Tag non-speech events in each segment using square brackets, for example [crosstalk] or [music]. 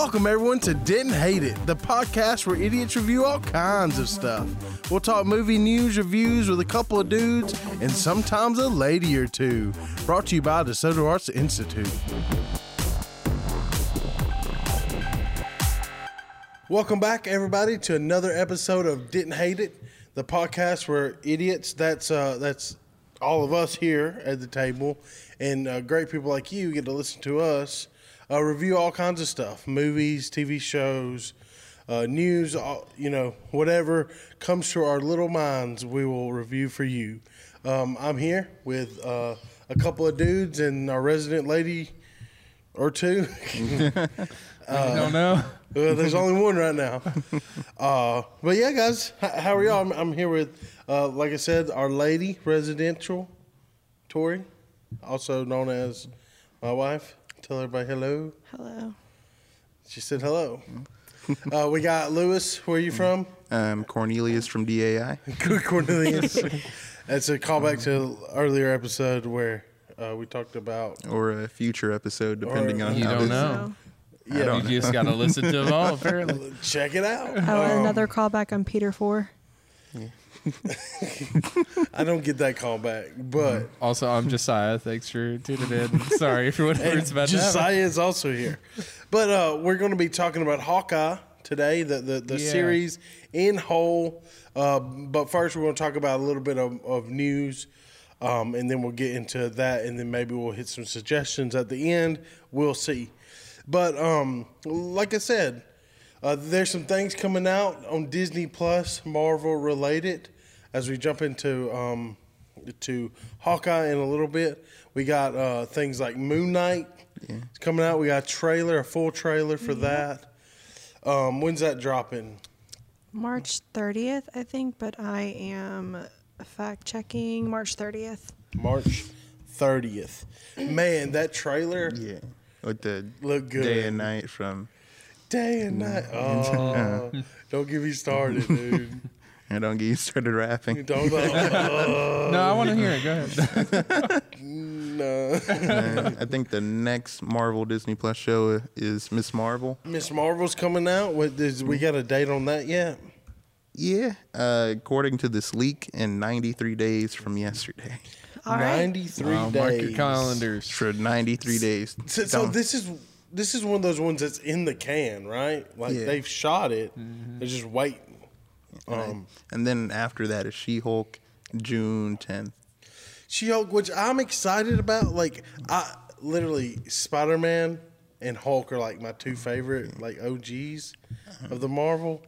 Welcome, everyone, to Didn't Hate It, the podcast where idiots review all kinds of stuff. We'll talk movie news, reviews with a couple of dudes, and sometimes a lady or two. Brought to you by DeSoto Arts Institute. Welcome back, everybody, to another episode of Didn't Hate It, the podcast where idiots, that's, uh, that's all of us here at the table, and uh, great people like you get to listen to us uh, review all kinds of stuff movies, TV shows, uh, news, all, you know, whatever comes to our little minds, we will review for you. Um, I'm here with uh, a couple of dudes and our resident lady or two. [laughs] [laughs] I don't know. Well, there's only one right now. [laughs] Uh, but yeah, guys, how are y'all? I'm, I'm here with, uh, like I said, our lady residential, Tori, also known as my wife. Tell everybody hello. Hello. She said hello. uh, we got Lewis. Where are you from? Um, Cornelius from DAI. [laughs] Good Cornelius. That's a callback to earlier episode where uh, we talked about. Or a future episode, depending Or- on You how don't this- know. Yeah, You just got to listen to them all, apparently. [laughs] check it out. Oh, Um, another callback on Peter Four. I don't get that call back, but Also, I'm Josiah. Thanks for tuning in. Sorry for whatever it's and about. Josiah is also here. But uh, we're going to be talking about Hawkeye today, the the, the Yeah. series in whole. Uh, but first, we're going to talk about a little bit of, of news, um, and then we'll get into that, and then maybe we'll hit some suggestions at the end. We'll see. But um, like I said, uh, there's some things coming out on Disney Plus, Marvel related. As we jump into um, to Hawkeye in a little bit, we got uh, things like Moon Knight it's coming out. We got a trailer, a full trailer for that. Um, when's that dropping? March 30th, I think, but I am fact checking March 30th. March 30th. Man, that trailer Yeah. With the look good. day and night from. Day and night. [laughs] Oh, don't get me started, dude. [laughs] I don't get you started rapping. Don't. Uh, [laughs] No, I want to hear it. Go ahead. [laughs] no. I think the next Marvel Disney Plus show is Miss Marvel. Miss Marvel's coming out. What, is, we got a date on that yet? Yeah. Uh, according to this leak, in 93 days from yesterday. All right. 93 Wow, days. mark your calendars. For 93 days. So, so this is this is one of those ones that's in the can, right? Like Yeah. they've shot it. Mm-hmm. They're just waiting. Um, and then after that is She Hulk, June 10th. She Hulk, which I'm excited about. Like I literally Spider Man and Hulk are like my two favorite like OGs of the Marvel.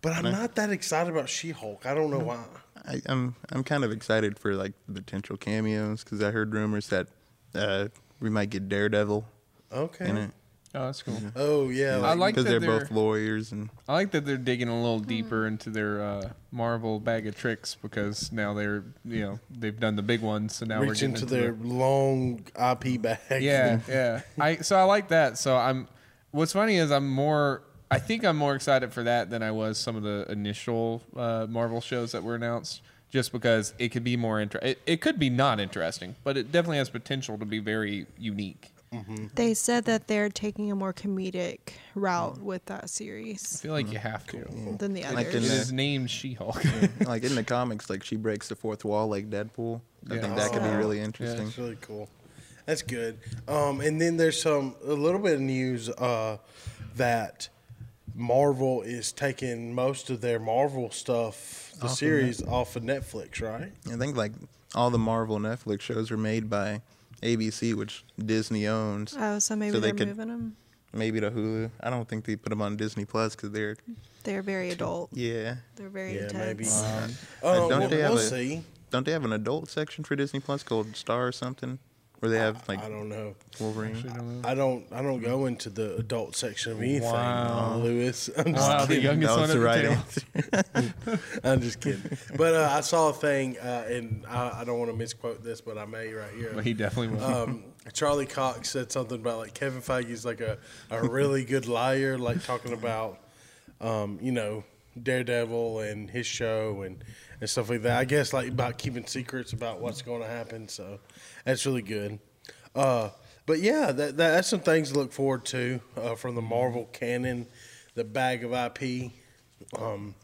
But I'm not that excited about She Hulk. I don't know why. I, I'm I'm kind of excited for like the potential cameos because I heard rumors that uh, we might get Daredevil Okay. In it Oh, that's cool. Oh yeah. I like because that they're, both they're- lawyers and I like that they're digging a little deeper into their uh, Marvel bag of tricks because now they're, you know, they've done the big ones, so now we're reach getting into into their the- long IP bag. yeah, yeah. I so I like that. So I'm. What's funny is I'm more. I think I'm more excited for that than I was some of the initial uh, Marvel shows that were announced. Just because it could be more inter- it, it could be not interesting, but it definitely has potential to be very unique. They said that they're taking a more comedic route Mm. with that series. I feel like you have to. than the Like It others. in is named She-Hulk. [laughs] like in the comics, like she breaks the fourth wall like Deadpool. I Yeah. think that could be really interesting. That's really cool. That's good. Um, and then there's some a little bit of news uh, that Marvel is taking most of their Marvel stuff, the series, off of Netflix, right? I think like all the Marvel Netflix shows are made by ABC, which Disney owns. oh, so maybe So they they're could- moving them. Maybe to Hulu. I don't think they put them on Disney Plus because they're They're very adult. yeah. They're very Yeah, intense. maybe. Um, Oh, don't we'll, they have we'll a- see. Don't they have an adult section for Disney Plus called Star or something, where they have like I don't know. Wolverine? I don't. I don't go into the adult section of anything, Wow. Lewis. I'm just wow, the kidding. youngest That one was at the the right answer. [laughs] I'm just kidding. But uh, I saw a thing, uh, and I, I don't want to misquote this, but I may right here. But he definitely will. um, Charlie Cox said something about like Kevin Feige's like a, a really good liar, like talking about, um, you know, Daredevil and his show and, and stuff like that. I guess like about keeping secrets about what's going to happen. So that's really good. Uh, but yeah, that, that that's some things to look forward to uh, from the Marvel canon, the bag of IP. Um,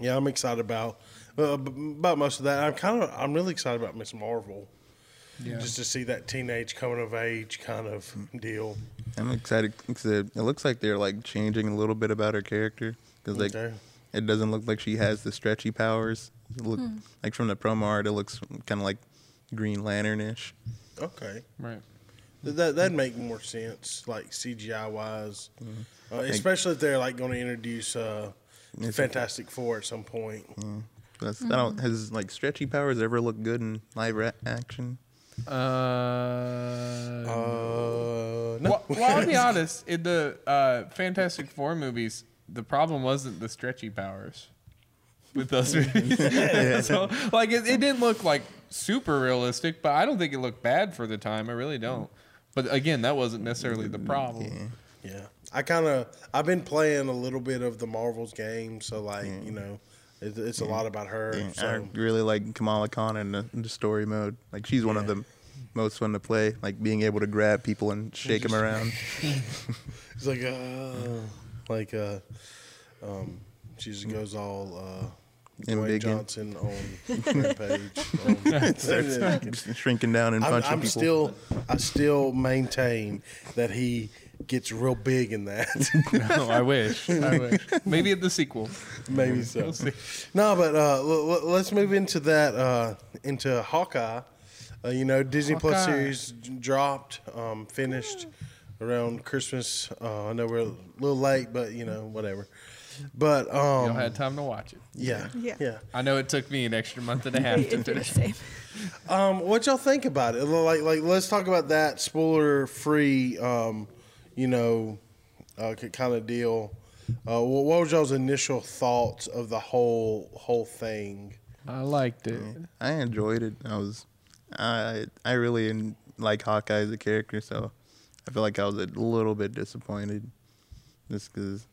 yeah, I'm excited about uh, about most of that. I'm kind of I'm really excited about Miss Marvel. Yeah. Just to see that teenage coming of age kind of deal. I'm excited because it, it looks like they're like changing a little bit about her character because like Okay. It doesn't look like she has the stretchy powers. It look like from the promo art, it looks kind of like Green Lantern ish. Okay. Right. That that'd make more sense, like CGI wise, Mm-hmm. uh, especially if they're like going to introduce uh, Fantastic Four at some point. That's that don't has like stretchy powers ever looked good in live ra- action? Uh, Uh, no. well, well, I'll be [laughs] honest. In the uh, Fantastic Four movies, the problem wasn't the stretchy powers with those [laughs] movies. [laughs] so, like, it, it didn't look like super realistic, but I don't think it looked bad for the time. I really don't. But again, that wasn't necessarily the problem. Yeah, I kind of I've been playing a little bit of the Marvels game, so like you know, it, it's a lot about her. Yeah, so I really like Kamala Khan in the, in the story mode. Like she's one of the most fun to play. Like being able to grab people and shake them around. [laughs] it's like uh, like uh, um, she just goes all uh, Dwayne Embiggen. Johnson on [laughs] Rampage. Um, [laughs] Just shrinking down and I'm, punching I'm people. still, I still maintain that he gets real big in that. [laughs] No, I wish. I wish. Maybe in the sequel. Maybe so. We'll see. No, but uh, l- l- let's move into that uh, into Hawkeye. Uh, you know, Disney Plus series dropped, um, finished around Christmas. Uh, I know we're a little late, but you know, whatever. But um, Y'all had time to watch it. yeah, Yeah. yeah. I know it took me an extra month and a half to It'd be the finish. same. Um, what y'all think about it? Like, like, let's talk about that spoiler free, um, you know, uh, kind of deal. Uh, what, what was y'all's initial thoughts of the whole whole thing? I liked it. I enjoyed it. I was, I I really like Hawkeye as a character, so I feel like I was a little bit disappointed, just because,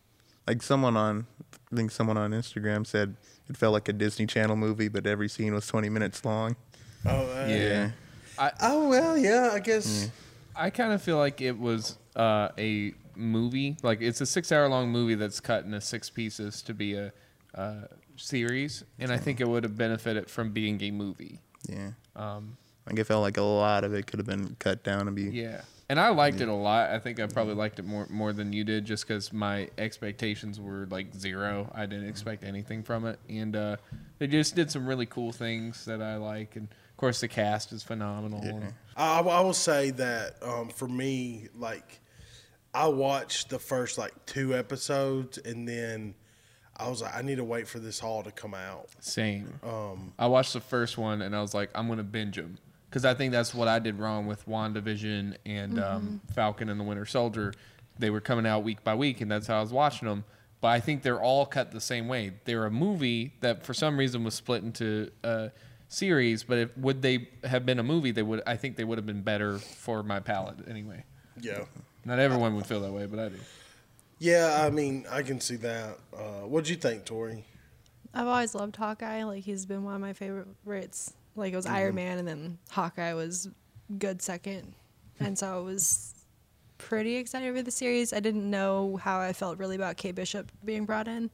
like someone on, I think someone on Instagram said it felt like a Disney Channel movie, but every scene was twenty minutes long. Oh, uh, Yeah. Oh well, yeah. I guess. I kind of feel like it was uh, a movie. Like it's a six-hour long movie that's cut into six pieces to be a uh, series, and I think it would have benefited from being a movie. Yeah, Um, like it felt like a lot of it could have been cut down and be. yeah, and I liked it a lot. I think I probably liked it more more than you did, just because my expectations were like zero. I didn't expect anything from it, and uh, they just did some really cool things that I like, and of course the cast is phenomenal. and- I, I will say that um, for me, like, I watched the first like two episodes, and then I was like, I need to wait for this all to come out. Same. Um, I watched the first one and I was like, I'm gonna binge them because I think that's what I did wrong with WandaVision and um, Falcon and the Winter Soldier. They were coming out week by week, and that's how I was watching them. But I think they're all cut the same way. They're a movie that for some reason was split into a series. But if would they have been a movie, they would. I think they would have been better for my palate anyway. yeah. Not everyone would feel that way, but I do. Yeah, I mean, I can see that. Uh, what'd you think, Tori? I've always loved Hawkeye. Like he's been one of my favorites. Like it was Iron Man, and then Hawkeye was good second, and so I was pretty excited for the series. I didn't know how I felt really about Kate Bishop being brought in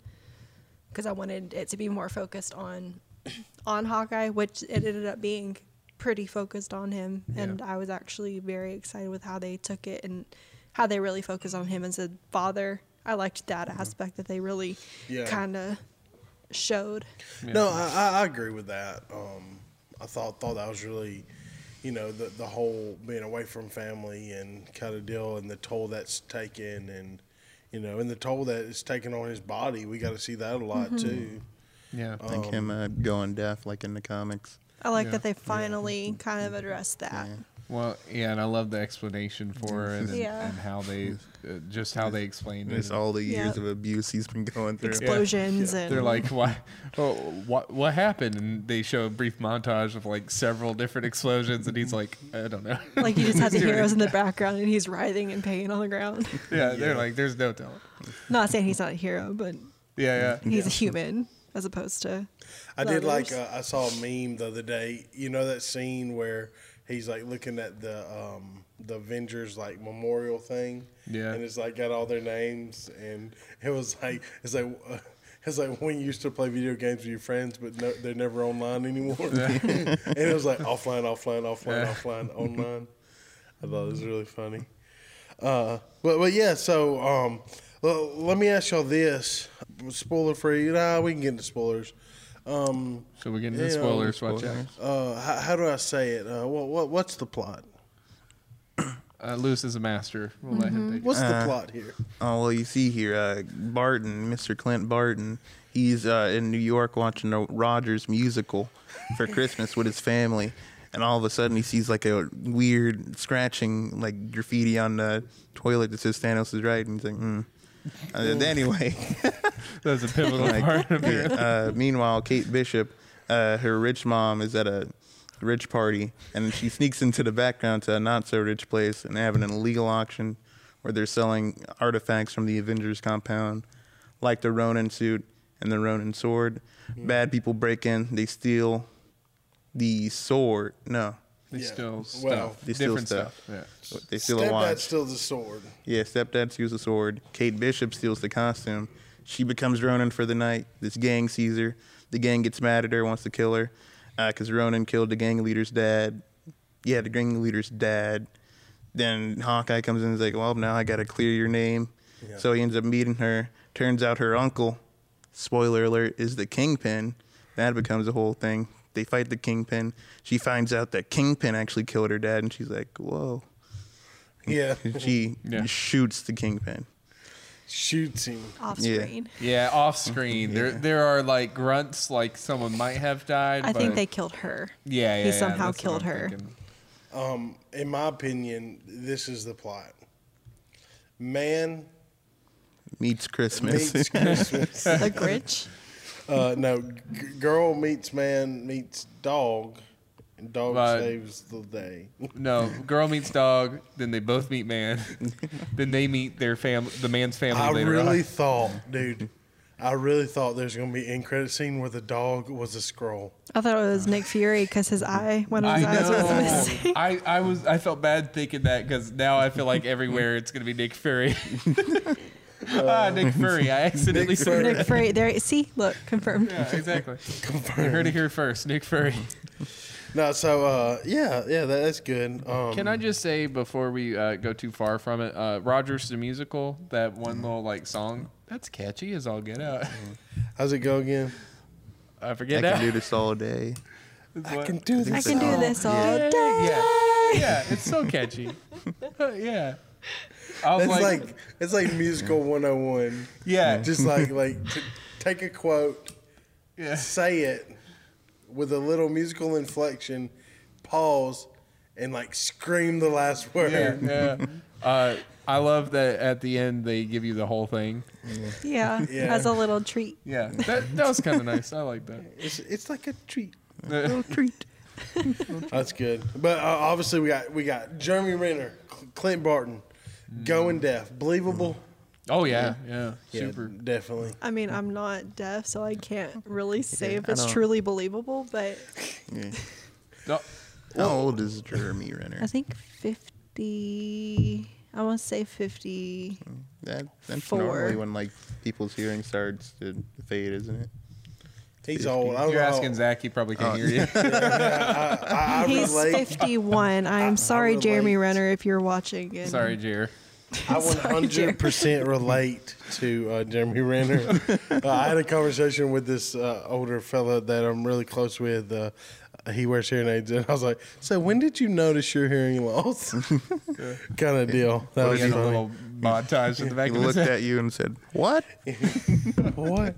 because I wanted it to be more focused on [clears throat] on Hawkeye, which it ended up being pretty focused on him, and I was actually very excited with how they took it and how they really focused on him as a father. I liked that aspect that they really Yeah. kind of showed. No, I, I I agree with that. Um, I thought thought that was really, you know, the the whole being away from family and kind of deal and the toll that's taken and, you know, and the toll that it's taken on his body. We got to see that a lot too. Yeah. Like him uh, going deaf, like in the comics. I like Yeah. that they finally kind of addressed that. Well, yeah, and I love the explanation for it and, Yeah. and how they, uh, just how they explained It's it. all the years Yeah. of abuse he's been going through. Explosions and They're like, why? Oh, what? What happened? And they show a brief montage of like several different explosions, and he's like, I don't know. [laughs] like you just have [laughs] the heroes in the background and he's writhing in pain on the ground. [laughs] Yeah, they're like, there's no telling. Not saying he's not a hero, but Yeah, yeah. he's a human as opposed to I did like uh, I saw a meme the other day. You know that scene where he's like looking at the um, the Avengers like memorial thing. Yeah. and it's like got all their names, and it was like it's like. Uh, [laughs] it's like when you used to play video games with your friends, but no, they're never online anymore. [laughs] [laughs] and it was like offline, offline, offline, Yeah. offline, online. I thought it was really funny. Uh, but but yeah, so um, well, let me ask y'all this: spoiler free. Nah, we can get into spoilers. Um, So we're getting into Yeah, spoilers. Watch out. uh, how, how do I say it? Uh, what, what what's the plot? [clears throat] Uh, Luce is a master. We'll let him take it. What's the Uh, plot here? Oh well, you see here, uh, Barton, Mr. Clint Barton. He's uh, in New York watching a Rogers musical for [laughs] Christmas with his family, and all of a sudden he sees like a weird scratching, like graffiti on the toilet that says Thanos is right, and he's like, hmm. Uh, anyway, [laughs] That's a pivotal like, part of it. uh, meanwhile, Kate Bishop, uh, her rich mom is at a rich party, and she sneaks into the background to a not so rich place and having an illegal auction where they're selling artifacts from the Avengers compound, like the Ronin suit and the Ronin sword. Bad people break in, they steal the sword. No, They Yeah. steal stuff. Well, They steal Different stuff. stuff. Yeah. they steal a Stepdad watch. steals the sword. Yeah, stepdad steals the sword. Kate Bishop steals the costume. She becomes Ronin for the night. This gang sees her. The gang gets mad at her, wants to kill her, uh, because Ronin killed the gang leader's dad. Yeah, the gang leader's dad. Then Hawkeye comes in and is like, "Well, now I got to clear your name." Yeah. So he ends up meeting her. Turns out her uncle, spoiler alert, is the Kingpin. That becomes a whole thing. They fight the Kingpin. She finds out that Kingpin actually killed her dad, and she's like, "Whoa." Yeah, She Yeah. shoots the Kingpin. shoots him. Off Yeah. screen. Yeah, off screen. There there are like grunts like someone might have died. I think they killed her. Yeah, yeah. he yeah, somehow that's killed her. thinking. Um, in my opinion, this is the plot. Man Meets Christmas. meets [laughs] Christmas. The Grinch. Uh, no, g- girl meets man meets dog, and dog But- saves the day. [laughs] No, girl meets dog. Then they both meet man. [laughs] then they meet their family, the man's family I later really on. thought, dude, I really thought there's gonna be end credit scene where the dog was a scroll. I thought it was Nick Fury because his [laughs] eye, one of I his eyes was know. missing. I, I was I felt bad thinking that because now I feel like everywhere it's gonna be Nick Fury. Ah, Nick Fury. I [laughs] accidentally Nick said Fury. Nick Fury. There. See, look, confirmed. Yeah, exactly. You heard it here first. Nick Fury. [laughs] No, so uh, yeah, yeah, that, that's good. Um, Can I just say before we uh, go too far from it, uh, Rogers the musical, that one little like song, that's catchy as all get out. How's it go again? I forget. I forget can now. do this all day. [laughs] It's I what- can do this. I can do all this all Yeah, day. yeah, yeah, it's so catchy. yeah, [laughs] I was It's like, like, it's like musical 101. yeah, Just like like t- take a quote, yeah. say it with a little musical inflection, pause, and like scream the last word. yeah. [laughs] Uh, I love that at the end they give you the whole thing. Yeah, Yeah. as a little treat. Yeah, that, that was kind of nice. I like that. It's it's like a treat. Uh, Treat. That's good. But uh, obviously we got we got Jeremy Renner, Cl- Clint Barton, going deaf, believable. oh yeah, yeah, Yeah, super. definitely. I mean, I'm not deaf, so I can't really say if I it's don't- truly believable, but Yeah. [laughs] No, How old is Jeremy Renner? I think 50. I want to say 50. That that's Four. normally when like people's hearing starts to fade, isn't it? He's old. I don't you're know. asking Zach. He probably can't Oh. hear you. [laughs] I, I, I He's relate. 51. I'm sorry, Jeremy. Renner, if you're watching. And Sorry, Jer. I Sorry, 100% relate to uh, Jeremy Renner. [laughs] uh, I had a conversation with this uh, older fella that I'm really close with. Uh, he wears hearing aids, and I was like, "So when did you notice your hearing loss?" [laughs] kind of deal. That He was had a funny. little montage in the back He of his looked head. at you and said, "What?" what?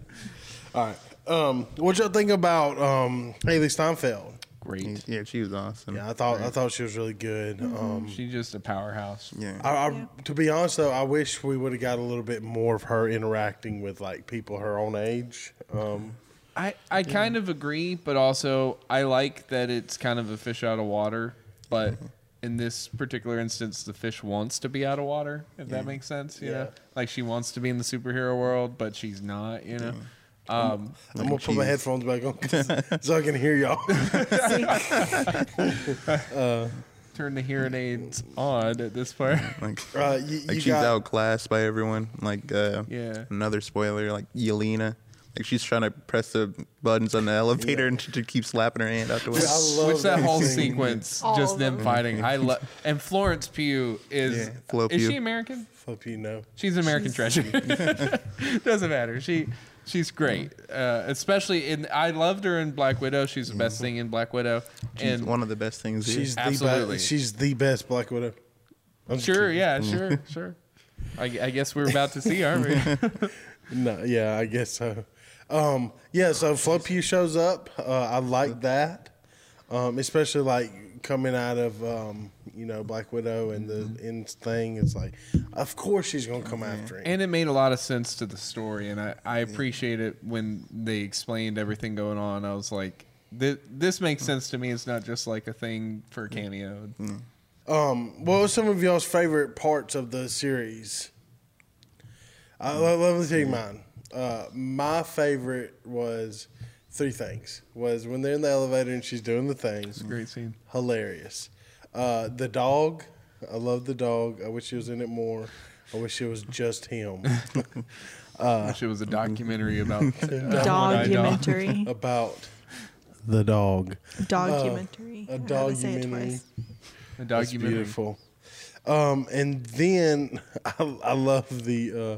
All right. Um, what y'all think about um, Hailee Steinfeld? Great. Yeah, she was awesome. Yeah, I thought I thought she was really good. Um, She's just a powerhouse. Yeah. I, I, Yeah. To be honest, though, I wish we would have got a little bit more of her interacting with like people her own age. Um, I, I kind of agree, but also I like that it's kind of a fish out of water. But [laughs] in this particular instance, the fish wants to be out of water, if that makes sense. You Yeah. know, like she wants to be in the superhero world, but she's not. You know, Um, I'm gonna put my headphones back on [laughs] so I can hear y'all. [laughs] turn the hearing aids on at this part. [laughs] Like, Uh, you, like you she's got, outclassed by everyone. Like uh, Yeah. another spoiler, like Yelena. Like she's trying to press the buttons on the elevator and she just keeps slapping her hand out the way. I love Which that whole scene. sequence, All just them them. fighting. I love. And Florence Pugh is Yeah, Flo is Pugh. she American? Hope you no. She's an American treasure. Doesn't matter. She she's great, uh, especially in. I loved her in Black Widow. She's the best thing in Black Widow. She's and one of the best things here. She's the Absolutely. best. She's the best Black Widow. I'm sure, yeah, sure, [laughs] sure. I, I guess we're about to see, aren't we? [laughs] No, yeah, I guess so. Um, yeah, so Flo Pugh shows up. Uh, I like that, um, especially like coming out of um, you know Black Widow and the end thing. It's like, of course she's gonna come after him. and it made a lot of sense to the story, and I, I appreciate it when they explained everything going on. I was like, this, this makes sense to me. It's not just like a thing for a cameo. Um, what were some of y'all's favorite parts of the series? I, let, let me tell you mine. Uh, my favorite was three things. Was when they're in the elevator and she's doing the things. It's a great scene. hilarious. Uh, the dog, I love the dog. I wish he was in it more. I wish it was just him. [laughs] I wish it was a documentary about [laughs] uh, Documentary. About the dog. Documentary. a I had to say it documentary. twice. A documentary. beautiful. Um, and then [laughs] I, I love the uh,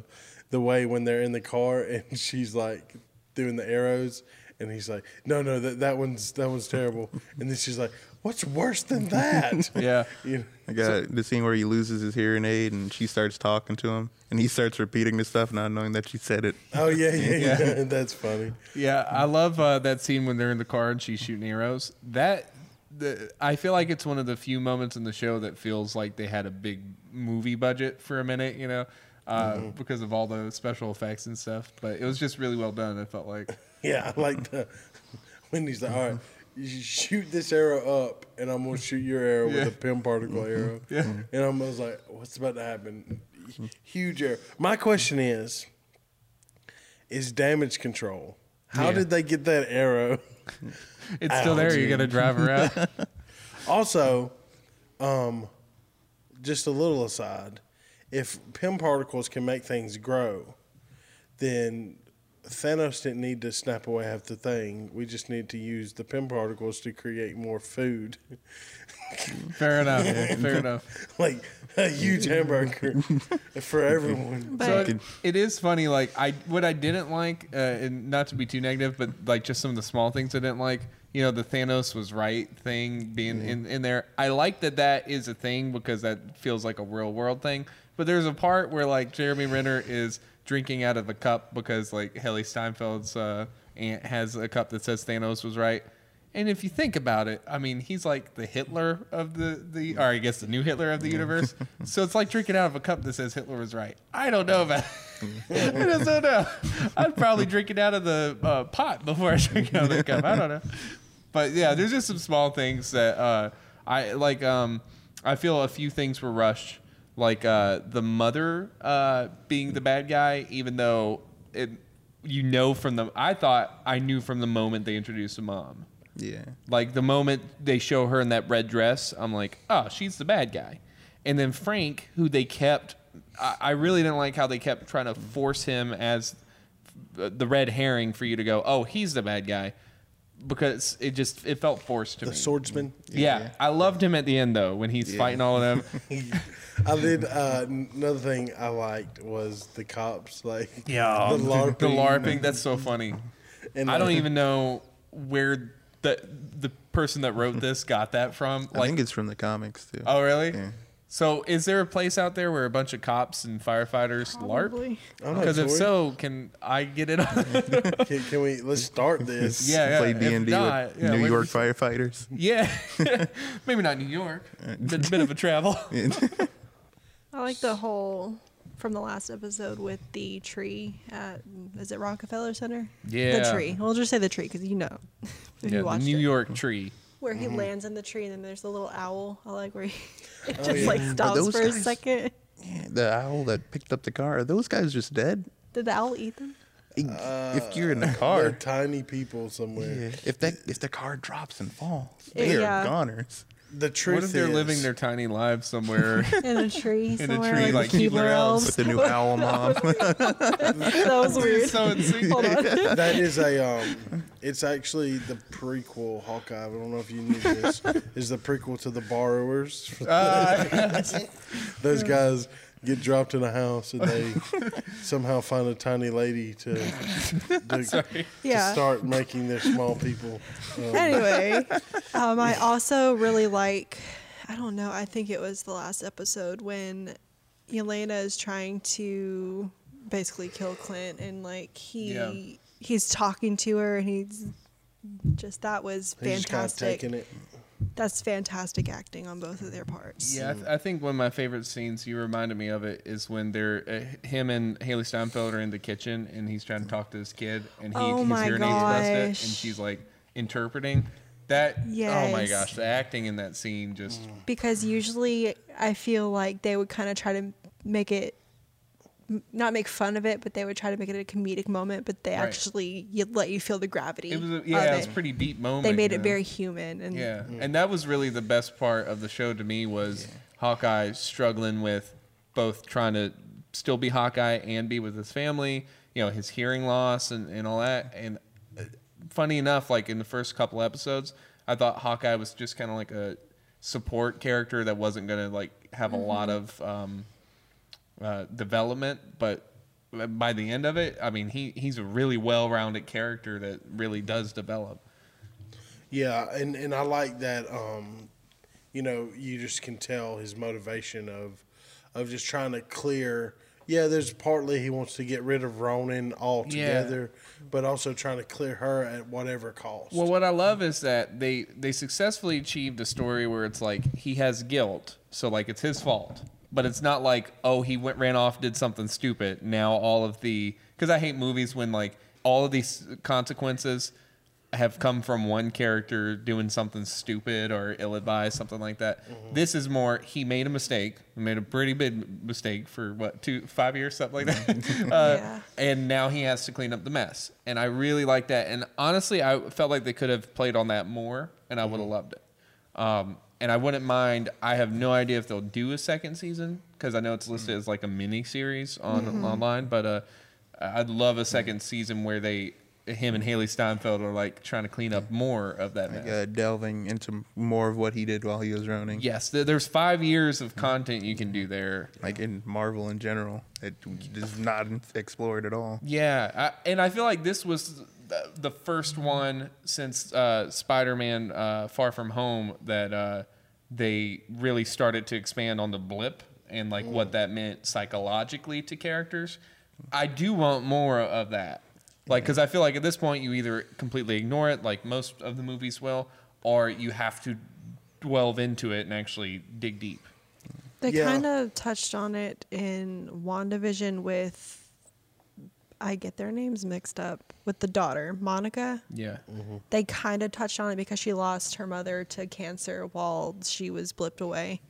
the way when they're in the car and she's like doing the arrows, and he's like, "No, no, that that one's that one's terrible." [laughs] And then she's like, "What's worse than that?" [laughs] Yeah. [laughs] You know, I got the scene where he loses his hearing aid and she starts talking to him and he starts repeating the stuff, not knowing that she said it. oh yeah, yeah, yeah. Yeah. That's funny. Yeah, I love uh, that scene when they're in the car and she's shooting arrows. That the, I feel like it's one of the few moments in the show that feels like they had a big movie budget for a minute, you know, uh, because of all the special effects and stuff. But it was just really well done. I felt like [laughs] Yeah, I like the [laughs] when he's like, "All right, you shoot this arrow up, and I'm gonna shoot your arrow Yeah. with a Pym particle arrow." Yeah. and I was like, "What's about to happen?" Huge arrow. My question is, is damage control? How Yeah. did they get that arrow? [laughs] it's still there. You got to drive around. Also, um, just a little aside, if Pym particles can make things grow, then Thanos didn't need to snap away half the thing. We just need to use the Pym particles to create more food, [laughs] Fair enough. Fair enough. [laughs] like a huge hamburger [laughs] for everyone. But So it, it is funny. Like I, what I didn't like, uh, and not to be too negative, but like just some of the small things I didn't like. You know, the Thanos was right thing being in, in there. I like that that is a thing because that feels like a real world thing. But there's a part where like Jeremy Renner is drinking out of a cup because like Hailee Steinfeld's uh, aunt has a cup that says Thanos was right. And if you think about it, I mean, he's like the Hitler of the, the or I guess the new Hitler of the universe. so it's like drinking out of a cup that says Hitler was right. I don't know about [laughs] I don't know. I'd probably drink it out of the uh, pot before I drink it out of the cup. I don't know. But yeah, there's just some small things that uh, I like. Um, I feel a few things were rushed, like uh, the mother uh, being the bad guy, even though it, you know from the. I thought I knew from the moment they introduced the mom. Yeah. Like the moment they show her in that red dress, I'm like, oh, she's the bad guy. And then Frank, who they kept, I, I really didn't like how they kept trying to force him as the red herring for you to go, oh, he's the bad guy, because it just it felt forced to The me. swordsman. yeah, I loved him at the end though when he's fighting all of them. [laughs] I did. Uh, another thing I liked was the cops, like Yeah, the LARPing. the LARPing. That's so funny. And, I don't uh, even know where the the person that wrote this got that from. I think it's from the comics too. Oh, really? Yeah. So, is there a place out there where a bunch of cops and firefighters LARP? Probably. I'm not Because if so, can I get it on? [laughs] can, can we let's start [laughs] this? Yeah, yeah. Play D and D with yeah, New where York firefighters. yeah, [laughs] maybe not New York. Bit, bit of a travel. I like the whole from the last episode with the tree at is it Rockefeller Center? Yeah. The tree. We'll just say the tree because you know. Yeah, you the New it. York tree. Where he mm-hmm. lands in the tree and then there's the little owl. I like where he [laughs] it Oh, just yeah. like Are stops those for a second. Yeah, the owl that picked up the car. Are those guys just dead? Did the owl eat them? if you're in the uh, They're car, tiny people somewhere. yeah, if that if the car drops and falls, Yeah. they are goners. The truth What if they're is, living their tiny lives somewhere? [laughs] in a tree In a somewhere, tree, like Keebler Elves. With the new owl [laughs] mom. that was weird. so in. Hold on. [laughs] that is a um it's actually the prequel hawkeye i don't know if you knew this is the prequel to the borrowers Uh, those guys get dropped in a house and they [laughs] somehow find a tiny lady to [laughs] to, to Yeah. start making their small people um, anyway, [laughs] um, I also really like. I don't know. I think it was the last episode when Elena is trying to basically kill Clint, and like he Yeah. he's talking to her, and he's just that was he's just kind of fantastic. taking it That's fantastic acting on both of their parts. Yeah, I, th- I think one of my favorite scenes you reminded me of it is when they're uh, him and Hailee Steinfeld are in the kitchen and he's trying to talk to his kid and he Oh his aids busted and she's like interpreting that. Oh my gosh, the acting in that scene just because usually I feel like they would kind of try to make it not make fun of it, but they would try to make it a comedic moment. But they Right. actually you let you feel the gravity. it was a, of yeah, it was it. a pretty deep moment. They made you it know? very human, and Yeah, and that was really the best part of the show to me was Hawkeye struggling with both trying to still be Hawkeye and be with his family. You know, his hearing loss and, and all that. And uh, funny enough, like in the first couple episodes, I thought Hawkeye was just kind of like a support character that wasn't going to like have a lot of um, uh, development, but by the end of it, I mean he he's a really well-rounded character that really does develop. Yeah, and and I like that. Um, you know, you just can tell his motivation of of just trying to clear. Yeah, there's partly he wants to get rid of Ronin altogether, but also trying to clear her at whatever cost. Well, what I love is that they they successfully achieved a story where it's like he has guilt, so like it's his fault, but it's not like oh he went ran off did something stupid. Now all of the because I hate movies when like all of these consequences have come from one character doing something stupid or ill-advised, something like that. This is more he made a mistake, made a pretty big mistake for what two five years, something like that, [laughs] uh, Yeah. and now he has to clean up the mess. And I really like that. And honestly, I felt like they could have played on that more, and I would have loved it. Um, and I wouldn't mind. I have no idea if they'll do a second season because I know it's listed as like a mini series on online. But uh, I'd love a second season where they, him and Hailee Steinfeld are like trying to clean up more of that like mess. uh, delving into more of what he did while he was running. Yes, there- there's five years of content you can do there. Like in Marvel in general, it is not explored at all. Yeah, I, and I feel like this was the, the first one since uh, Spider-Man: uh, Far From Home that uh, they really started to expand on the blip and like what mm. that meant psychologically to characters. I do want more of that, like because I feel like at this point you either completely ignore it, like most of the movies will, or you have to delve into it and actually dig deep. they Yeah. kind of touched on it in WandaVision with. I get their names mixed up with the daughter, Monica. Yeah. Mm-hmm. They kind of touched on it because she lost her mother to cancer while she was blipped away.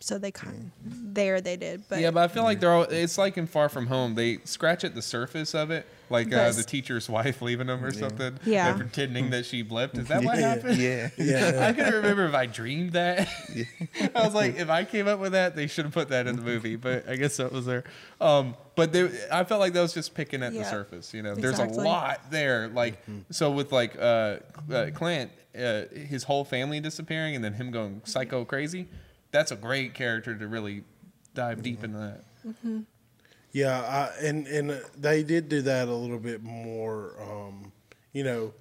So they kind mm. there they did, but yeah, but I feel like mm. they're all. It's like in Far From Home, they scratch at the surface of it, like uh, the teacher's wife leaving him or something. Yeah. and pretending that she blipped. Is [laughs] that what happened? Yeah. yeah, [laughs] I couldn't remember if I dreamed that. [laughs] I was like, if I came up with that, they should have put that in the movie. But I guess that was there. Um, but there, I felt like that was just picking at the surface. You know, there's a lot there. Like, so with like uh, uh, Clint, uh, his whole family disappearing and then him going psycho crazy. That's a great character to really dive deep into that. Yeah, I, and and they did do that a little bit more. Um, you know,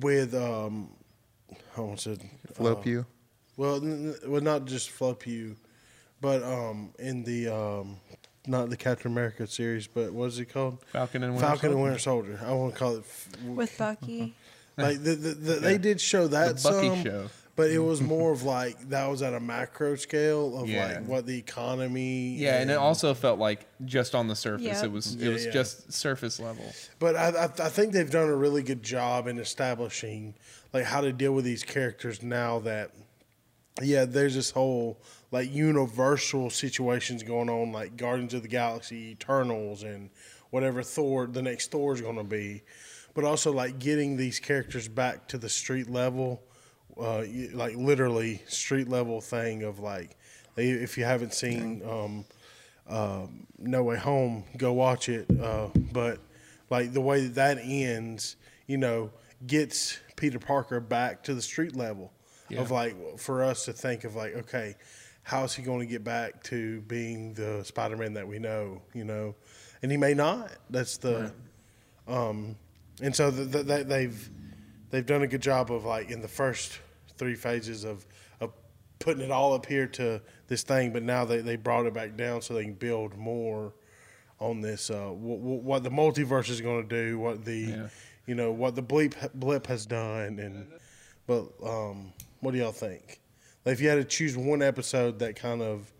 with um, I want to Flip uh, you. Well, n- n- well, not just Flop You, but um, in the um, not the Captain America series, but what is it called? Falcon and Winter Falcon and Soldier? Winter Soldier. I want to call it. f- with Bucky. [laughs] like the, the, the, they did show that The Bucky some, show. But it was [laughs] more of like that was at a macro scale of Yeah. like what the economy. Yeah, and it also felt like just on the surface. Yeah. It was it Yeah, was yeah. just surface level. But I, I, I think they've done a really good job in establishing like how to deal with these characters now that yeah, there's this whole like universal situations going on like Guardians of the Galaxy, Eternals, and whatever Thor, the next Thor is going to be, but also like getting these characters back to the street level, uh, like literally street level thing of like, if you haven't seen um, um, No Way Home, go watch it. Uh, but like the way that that ends, you know, gets Peter Parker back to the street level of like for us to think of like, okay, how is he going to get back to being the Spider-Man that we know? You know, and he may not. That's the, um, and so the, the, they, they've they've done a good job of like in the first three phases of of putting it all up here to this thing, but now they, they brought it back down so they can build more on this. Uh, what, what the multiverse is going to do, what the Yeah. you know what the blip blip has done, and but um, what do y'all think? Like if you had to choose one episode that kind of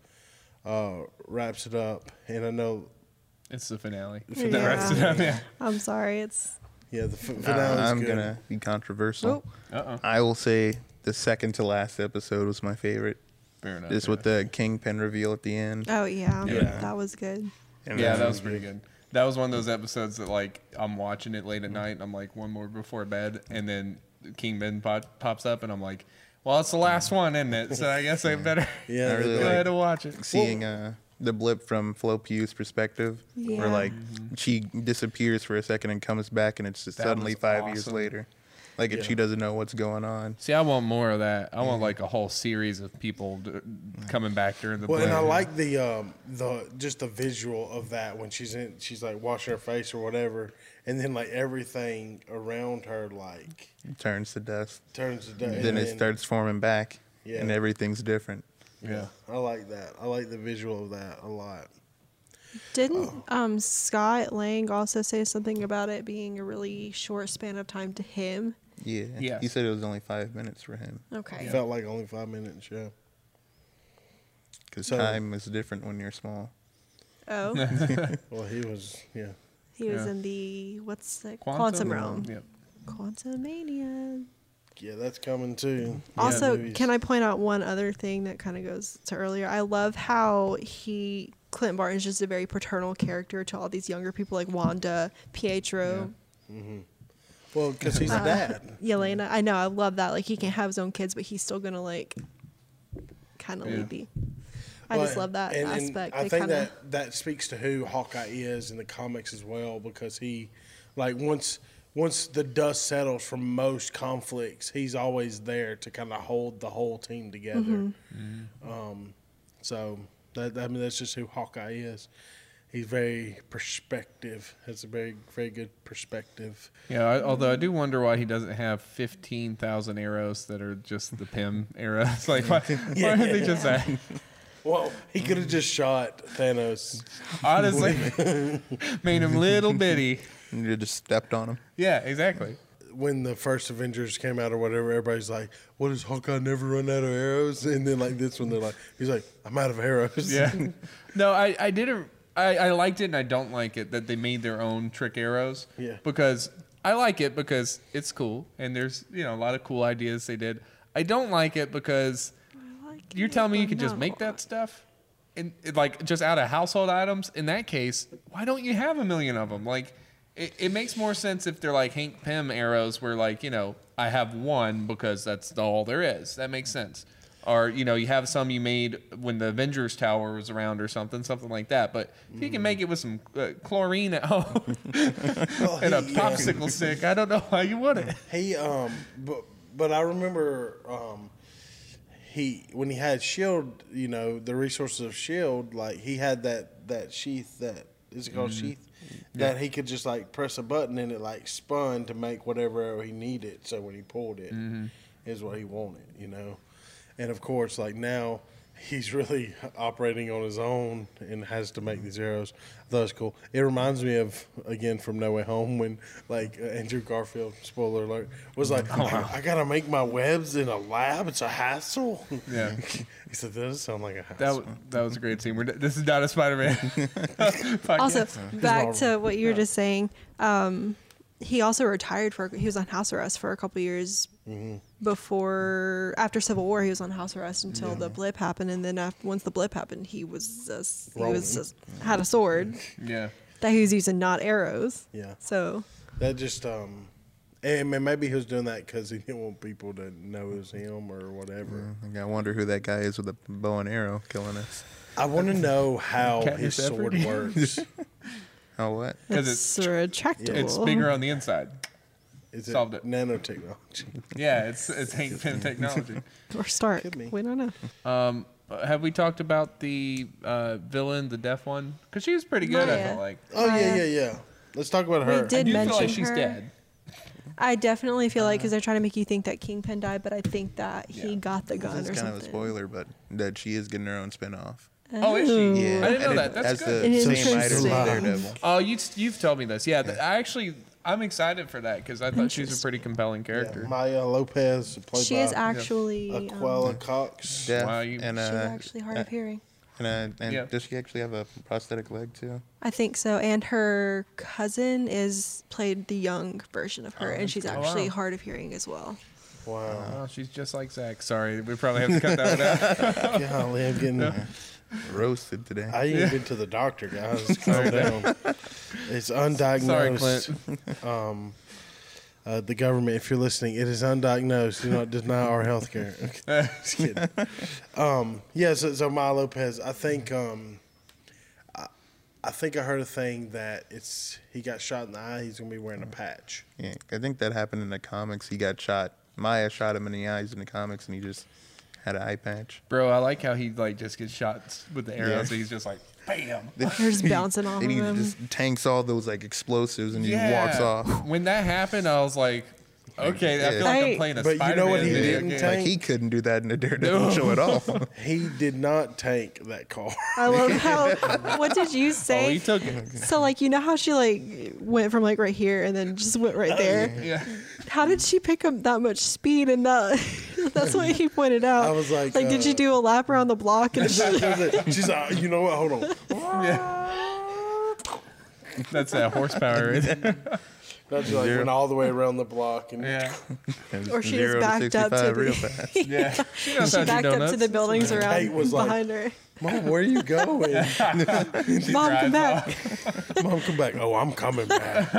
uh, wraps it up, and I know It's the finale. Yeah. [laughs] That wraps it up, yeah. I'm sorry. It's yeah the f- Uh, finale. I'm good. gonna be controversial. Oh. Uh-oh. I will say the second to last episode was my favorite. Fair enough. Just yeah. with the Kingpin reveal at the end. oh yeah, Yeah. that was good. And yeah, that was pretty good. That was one of those episodes that like I'm watching it late at night. And I'm like one more before bed, and then Kingpin pop, pops up, and I'm like, "Well, it's the last one, isn't it? So I guess I better Yeah, I really go like- ahead and watch it." seeing uh, the blip from Flo Pugh's perspective, Yeah. where like she disappears for a second and comes back, and it's just That suddenly was five years later, like Yeah. if she doesn't know what's going on. See, I want more of that. I want like a whole series of people d- coming back during the. Well, and I like the um, the just the visual of that when she's in, she's like washing her face or whatever, and then like everything around her like turns to dust. turns to dust. then it starts forming back, Yeah. and everything's different. Yeah. I like that. I like the visual of that a lot. Didn't um, Scott Lang also say something about it being a really short span of time to him? Yeah. Yes. He said it was only five minutes for him. Okay. It felt like only five minutes. Yeah. Because So- time is different when you're small. Oh, [laughs] [laughs] Well, he was. Yeah. he was Yeah. in the what's it? Quantum, Quantum, Realm. Yep. Quantumania. Yeah, that's coming too. Also, movies. can I point out one other thing that kind of goes to earlier? I love how he Clint Barton is just a very paternal character to all these younger people like Wanda, Pietro, Well, because he's a Uh, dad. Yelena. I know, I love that. Like he can have his own kids, but he's still gonna like kind of Yeah. lead the. I just love that and- and aspect. I They think kinda, that that speaks to who Hawkeye is in the comics as well, because he, like, once once the dust settles from most conflicts, he's always there to kind of hold the whole team together. Mm-hmm. Um, so that I mean that's just who Hawkeye is. He's very perspective. Has a very very good perspective. Yeah, I, although I do wonder why he doesn't have fifteen thousand arrows that are just the Pym [laughs] arrows. Like, why, [laughs] yeah, why did they just say? Well, he could have just shot Thanos. Honestly, [laughs] made him little bitty. And you just stepped on him. Yeah, exactly. when the first Avengers came out or whatever, everybody's like, "What does Hawkeye never run out of arrows?" And then like this one, they're like, "He's like, I'm out of arrows." Yeah. [laughs] No, I, I didn't. I, I liked it and I don't like it that they made their own trick arrows. Yeah. Because I like it because it's cool and there's you know a lot of cool ideas they did. I don't like it because you're telling me you could just make that stuff, and like just out of household items. In that case, why don't you have a million of them? Like, it, it makes more sense if they're like Hank Pym arrows, where like you know I have one because that's all there is. That makes sense. Or you know you have some you made when the Avengers Tower was around or something, something like that. But if you can make it with some uh, chlorine at home Well, [laughs] [laughs] and a he- popsicle stick, I don't know why you wouldn't. He um, but but I remember um, he when he had Shield, you know, the resources of Shield, like he had that that sheath that is it called sheath that he could just like press a button and it like spun to make whatever he needed. So when he pulled it it, is what he wanted, you know. And of course, like now, he's really operating on his own and has to make these arrows. I thought it was cool. It reminds me of again from No Way Home when like uh, Andrew Garfield, spoiler alert, was like, I, I gotta make my webs in a lab. It's a hassle. Yeah. [laughs] he said that does sound like a That hassle. w- that was a great scene. We're, this is not a Spider-Man. [laughs] Also, back to what you were just saying. Um, he also retired for he was on house arrest for a couple years Mm-hmm. before after Civil War. He was on house arrest until the blip happened, and then after, once the blip happened, he was just, he was Rolling. just, had a sword. yeah. that he was using not arrows. Yeah. So That just um, and maybe he was doing that because he didn't want people to know it was him or whatever. Like, I wonder who that guy is with a bow and arrow killing us. I want to know how Katniss his sword Everdeen. works. [laughs] Oh, what? 'Cause it's, it's- retractable. It's bigger on the inside. Is Solved it. nanotechnology? Yeah, it's it's Hank Pym technology. [laughs] or Stark. Could be. We don't know. Um, have we talked about the uh, villain, the deaf one? Because she was pretty good. I Maya. felt like. Oh yeah, Maya. yeah, yeah. Let's talk about her. We her. did I do feel like mention she's her. dead. I definitely feel like because they're trying to make you think that Kingpin died, but I think that he Yeah. got the gun This or is kind of a something. spoiler, but that she is getting her own spin-off. Oh, is she? Yeah, I didn't know and that. That's has good. the Interesting. same writer as Daredevil. Oh, you you've told me this. Yeah, th- I actually I'm excited for that because I thought she was a pretty compelling Yeah, character. Maya Lopez, played She by is actually. um, Aquella Cox. Deaf Wow, you- and she's uh, actually hard of hearing. and, uh, and Yeah. does she actually have a prosthetic leg too? I think so. And her cousin is played the young version of her, and she's Oh, actually wow. hard of hearing as well. Wow. Oh, she's just like Zach. Sorry, we probably have to cut that one out. [laughs] Golly, I'm getting. Roasted today. I ain't even been to the doctor, guys. [laughs] Calm down. It's undiagnosed. Sorry, Clint. [laughs] Um, uh, the government, if you're listening, it is undiagnosed. Do not deny our health care. Just kidding. Um, yeah, so, so Maya Lopez, I think, um, I, I think I heard a thing that it's he got shot in the eye. He's gonna be wearing a patch. Yeah, I think that happened in the comics. He got shot. Maya shot him in the eyes in the comics, and he just had an eye patch. Bro, I like how he like just gets shot with the arrow, Yeah. so he's just like bam. They're just bouncing off Then of he him. just tanks all those like explosives and he walks off. When that happened, I was like, okay, I feel like I- I'm playing a But you Spider-Man know what he video didn't game. take? Like he couldn't do that in the Daredevil No. show at all. [laughs] He did not tank that car. [laughs] I love how. [laughs] What did you Oh, he say? took it. so like you know how she like went from like right here and then just went right there. Yeah. How did she pick up that much speed and that? That's what he pointed out. I was like, like, did uh, you do a lap around the block? And She's like, you know what? Hold on. That's that horsepower right there. That's like Zero. went all the way around the block and Yeah. [laughs] Or she Zero just backed up to the- real [laughs] fast. Yeah. [laughs] She knows she how backed up to the buildings around Kate was like- behind her. Mom, where are you going? Mom, come back. Mom, come back. Oh, I'm coming back.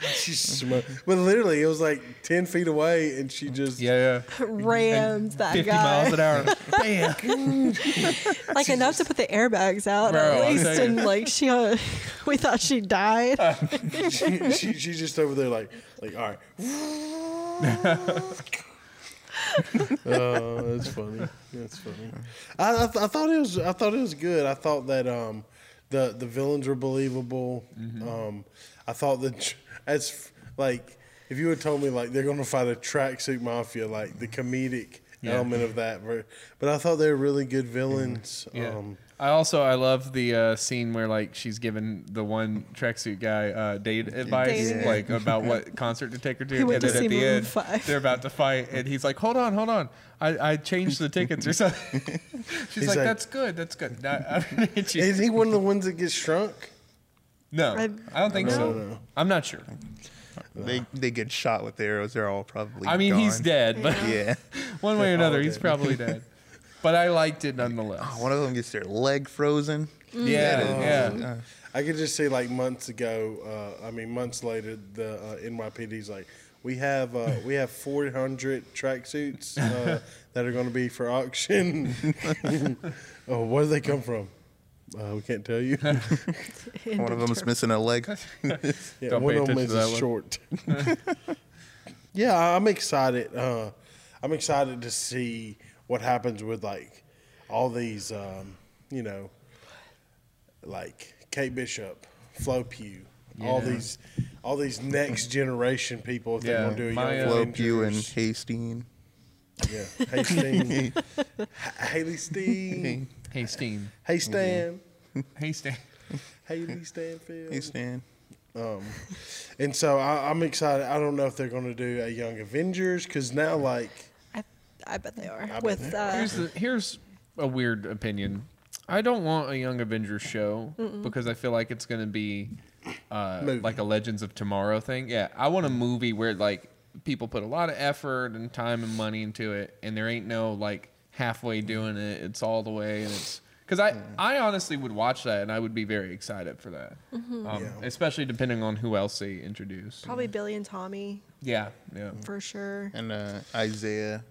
[laughs] She's [laughs] sm- but literally, it was like ten feet away, and she just Yeah, yeah. [laughs] Rammed that 50 guy. miles an hour. Bam. like enough to put the airbags out Bro, at least, and like she, uh, we thought she died. she, she she's just over there like like all right. Oh, that's funny. That's funny. I I, th- I thought it was I thought it was good. I thought that um the the villains were believable. Um, I thought that as like if you had told me like they're gonna fight a tracksuit mafia, like the comedic Yeah. element of that, but I thought they were really good villains. Yeah. Um, I also I love the uh, scene where like she's giving the one tracksuit guy uh, date advice, Dating. like about what [laughs] concert to take her to, He went and to then at see the end 5. they're about to fight, and he's like, "Hold on, hold on, I, I changed the tickets or something." [laughs] She's like, like- "That's good, that's good." Now, I'm gonna hit you. is he one of the ones that gets shrunk? No, I- I don't think I so. don't know. I'm not sure. They they get shot with arrows. They're all probably. I mean, he's gone. dead, but Yeah. [laughs] one way or another, he's probably [laughs] dead. But I liked it nonetheless. One of them gets their leg frozen. yeah, yeah. Uh, I could just see like months ago. Uh, I mean, months later, the uh, NYPD's like, we have uh, we have 400 tracksuits uh, [laughs] that are going to be for auction. oh, where do they come from? Uh, we can't tell you. [laughs] one of them's missing a leg. [laughs] [laughs] Yeah, Don't one pay of them attention is to that one. short. yeah, I'm excited. Uh, I'm excited to see what happens with like all these, um, you know, like Kate Bishop, Flo Pugh, all Yeah. these, all these next generation people. If Yeah, they're going to do a my, young uh, Flo Pugh and Avengers. Hastine. yeah, Hey Steen, Haley Steen, Hey, Steen. Hey Stan, [laughs] Hey, Steen. Haley Stanfield. Hastine. Um, and so I, I'm excited. I don't know if they're going to do a Young Avengers because now, like, I, I bet they are. bet With they uh, Here's the, here's a weird opinion. I don't want a Young Avengers show because I feel like it's going to be uh, Movie. like a Legends of Tomorrow thing. Yeah, I want a movie where like people put a lot of effort and time and money into it, and there ain't no like halfway doing it. It's all the way, and it's Because I, I honestly would watch that and I would be very excited for that. Mm-hmm. Um, Yeah. Especially depending on who else they introduce. Probably Billy and Tommy Yeah, yeah. for sure. And uh, Isaiah,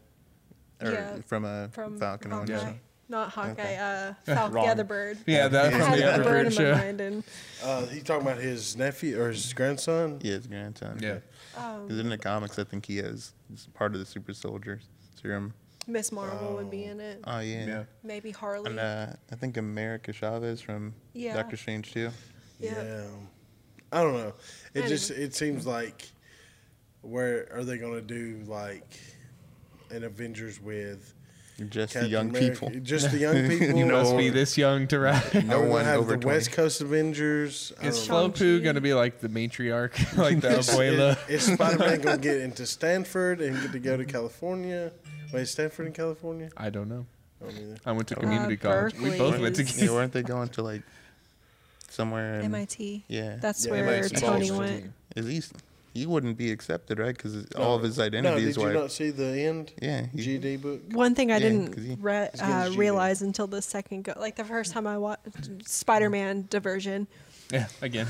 or Yeah, from uh, From Falcon and Hawkeye. Winter. Not Hawkeye, Okay. uh, [laughs] Falcon. Wrong. Yeah, the bird. Yeah, that's I from the the other bird bird in show. my mind, and Uh, he's talking about his nephew or his grandson. Yeah, his grandson. Yeah. Because in the comics, I think he has he's part of the super soldier serum. Ms. Marvel would be in it. Oh yeah. Yeah. Maybe Harley. And uh, I think America Chavez from Yeah. Doctor Strange too. Yeah. Yeah. I don't know. It Anyway. just it seems like where are they going to do like an Avengers with Just the young America? people. Just the [laughs] young people. You must be this young to ride. [laughs] No we gonna one have over the 20. West Coast Avengers. Is don't know. Flo Pugh Shang-Chi. going to be like the matriarch, [laughs] like the Is- abuela? Is, Spider Man going to get into Stanford and get to go to California? Wait, Stanford in California? I don't know. I don't. I went to Uh, community college. We both went to. is- yeah, weren't they going to like somewhere? In, MIT. Yeah. That's Yeah, where MIT Tony went. At least he wouldn't be accepted, right? Because all of his No, identity did is you wiped. not see the end? Yeah. he- GD book. One thing I Yeah, 'cause didn't he- re- uh, realize until the second go, like the first time I watched Spider-Man diversion, Yeah, again.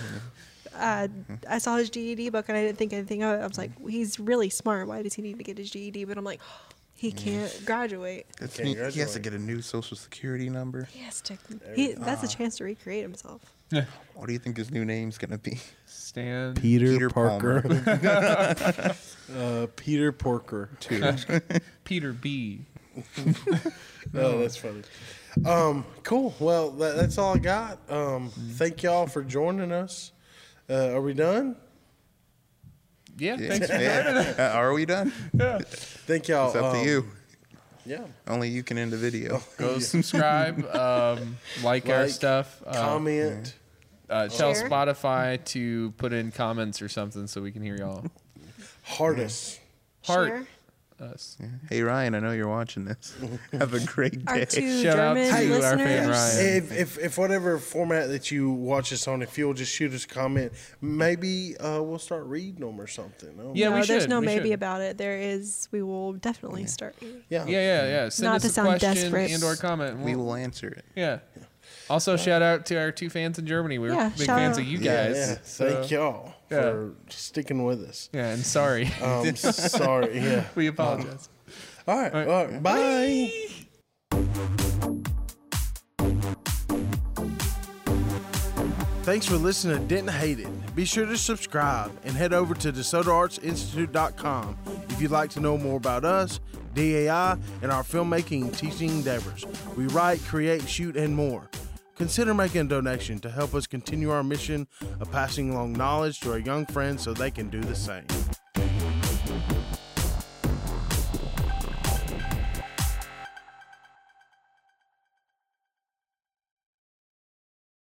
uh, I saw his GED book and I didn't think anything of it. I was like, he's really smart. Why does he need to get his GED? But I'm like, [gasps] he can't graduate. That's- Can't he, he has to get a new social security number. He has to. He, that's Ah. a chance to recreate himself. Yeah. What do you think his new name's gonna be? Stan. Peter, Peter Parker. [laughs] uh, Peter Porker. [laughs] Peter B. [laughs] Oh, that's funny. Um, cool. Well, that, that's all I got. Um, thank y'all for joining us. Uh, are we done? Yeah, Yeah. thanks for Yeah. Uh, are we done? Yeah. Thank y'all. It's up to um, you. Yeah. Only you can end the video. Go subscribe, um, like, our Like, stuff. Uh, Comment. Uh, tell Share. Spotify to put in comments or something so we can hear y'all. Hardest. Heart Share. us. Hey Ryan, I know you're watching this. [laughs] Have a great Our day. two Shout out German to our listeners. fan Ryan. If, if if whatever format that you watch us on, if you'll just shoot us a comment, maybe uh, we'll start reading them or something. I don't Yeah, know. no, we there's no we maybe should. about it. There is. We will definitely start. yeah, Yeah, yeah, yeah. Send Not us to a sound question desperate. and or comment. We We'll- will answer it. Yeah. Also, shout out to our two fans in Germany. We're Yeah, big shout fans out. of you guys. yeah. So, Thank y'all yeah. for sticking with us. Yeah, and sorry. Um, [laughs] sorry. Yeah. we apologize. All right. All right. All right. Bye. Thanks for listening to Didn't Hate It. Be sure to subscribe and head over to DeSotoArtsInstitute.com if you'd like to know more about us, DAI, and our filmmaking and teaching endeavors. We write, create, shoot, and more. Consider making a donation to help us continue our mission of passing along knowledge to our young friends so they can do the same.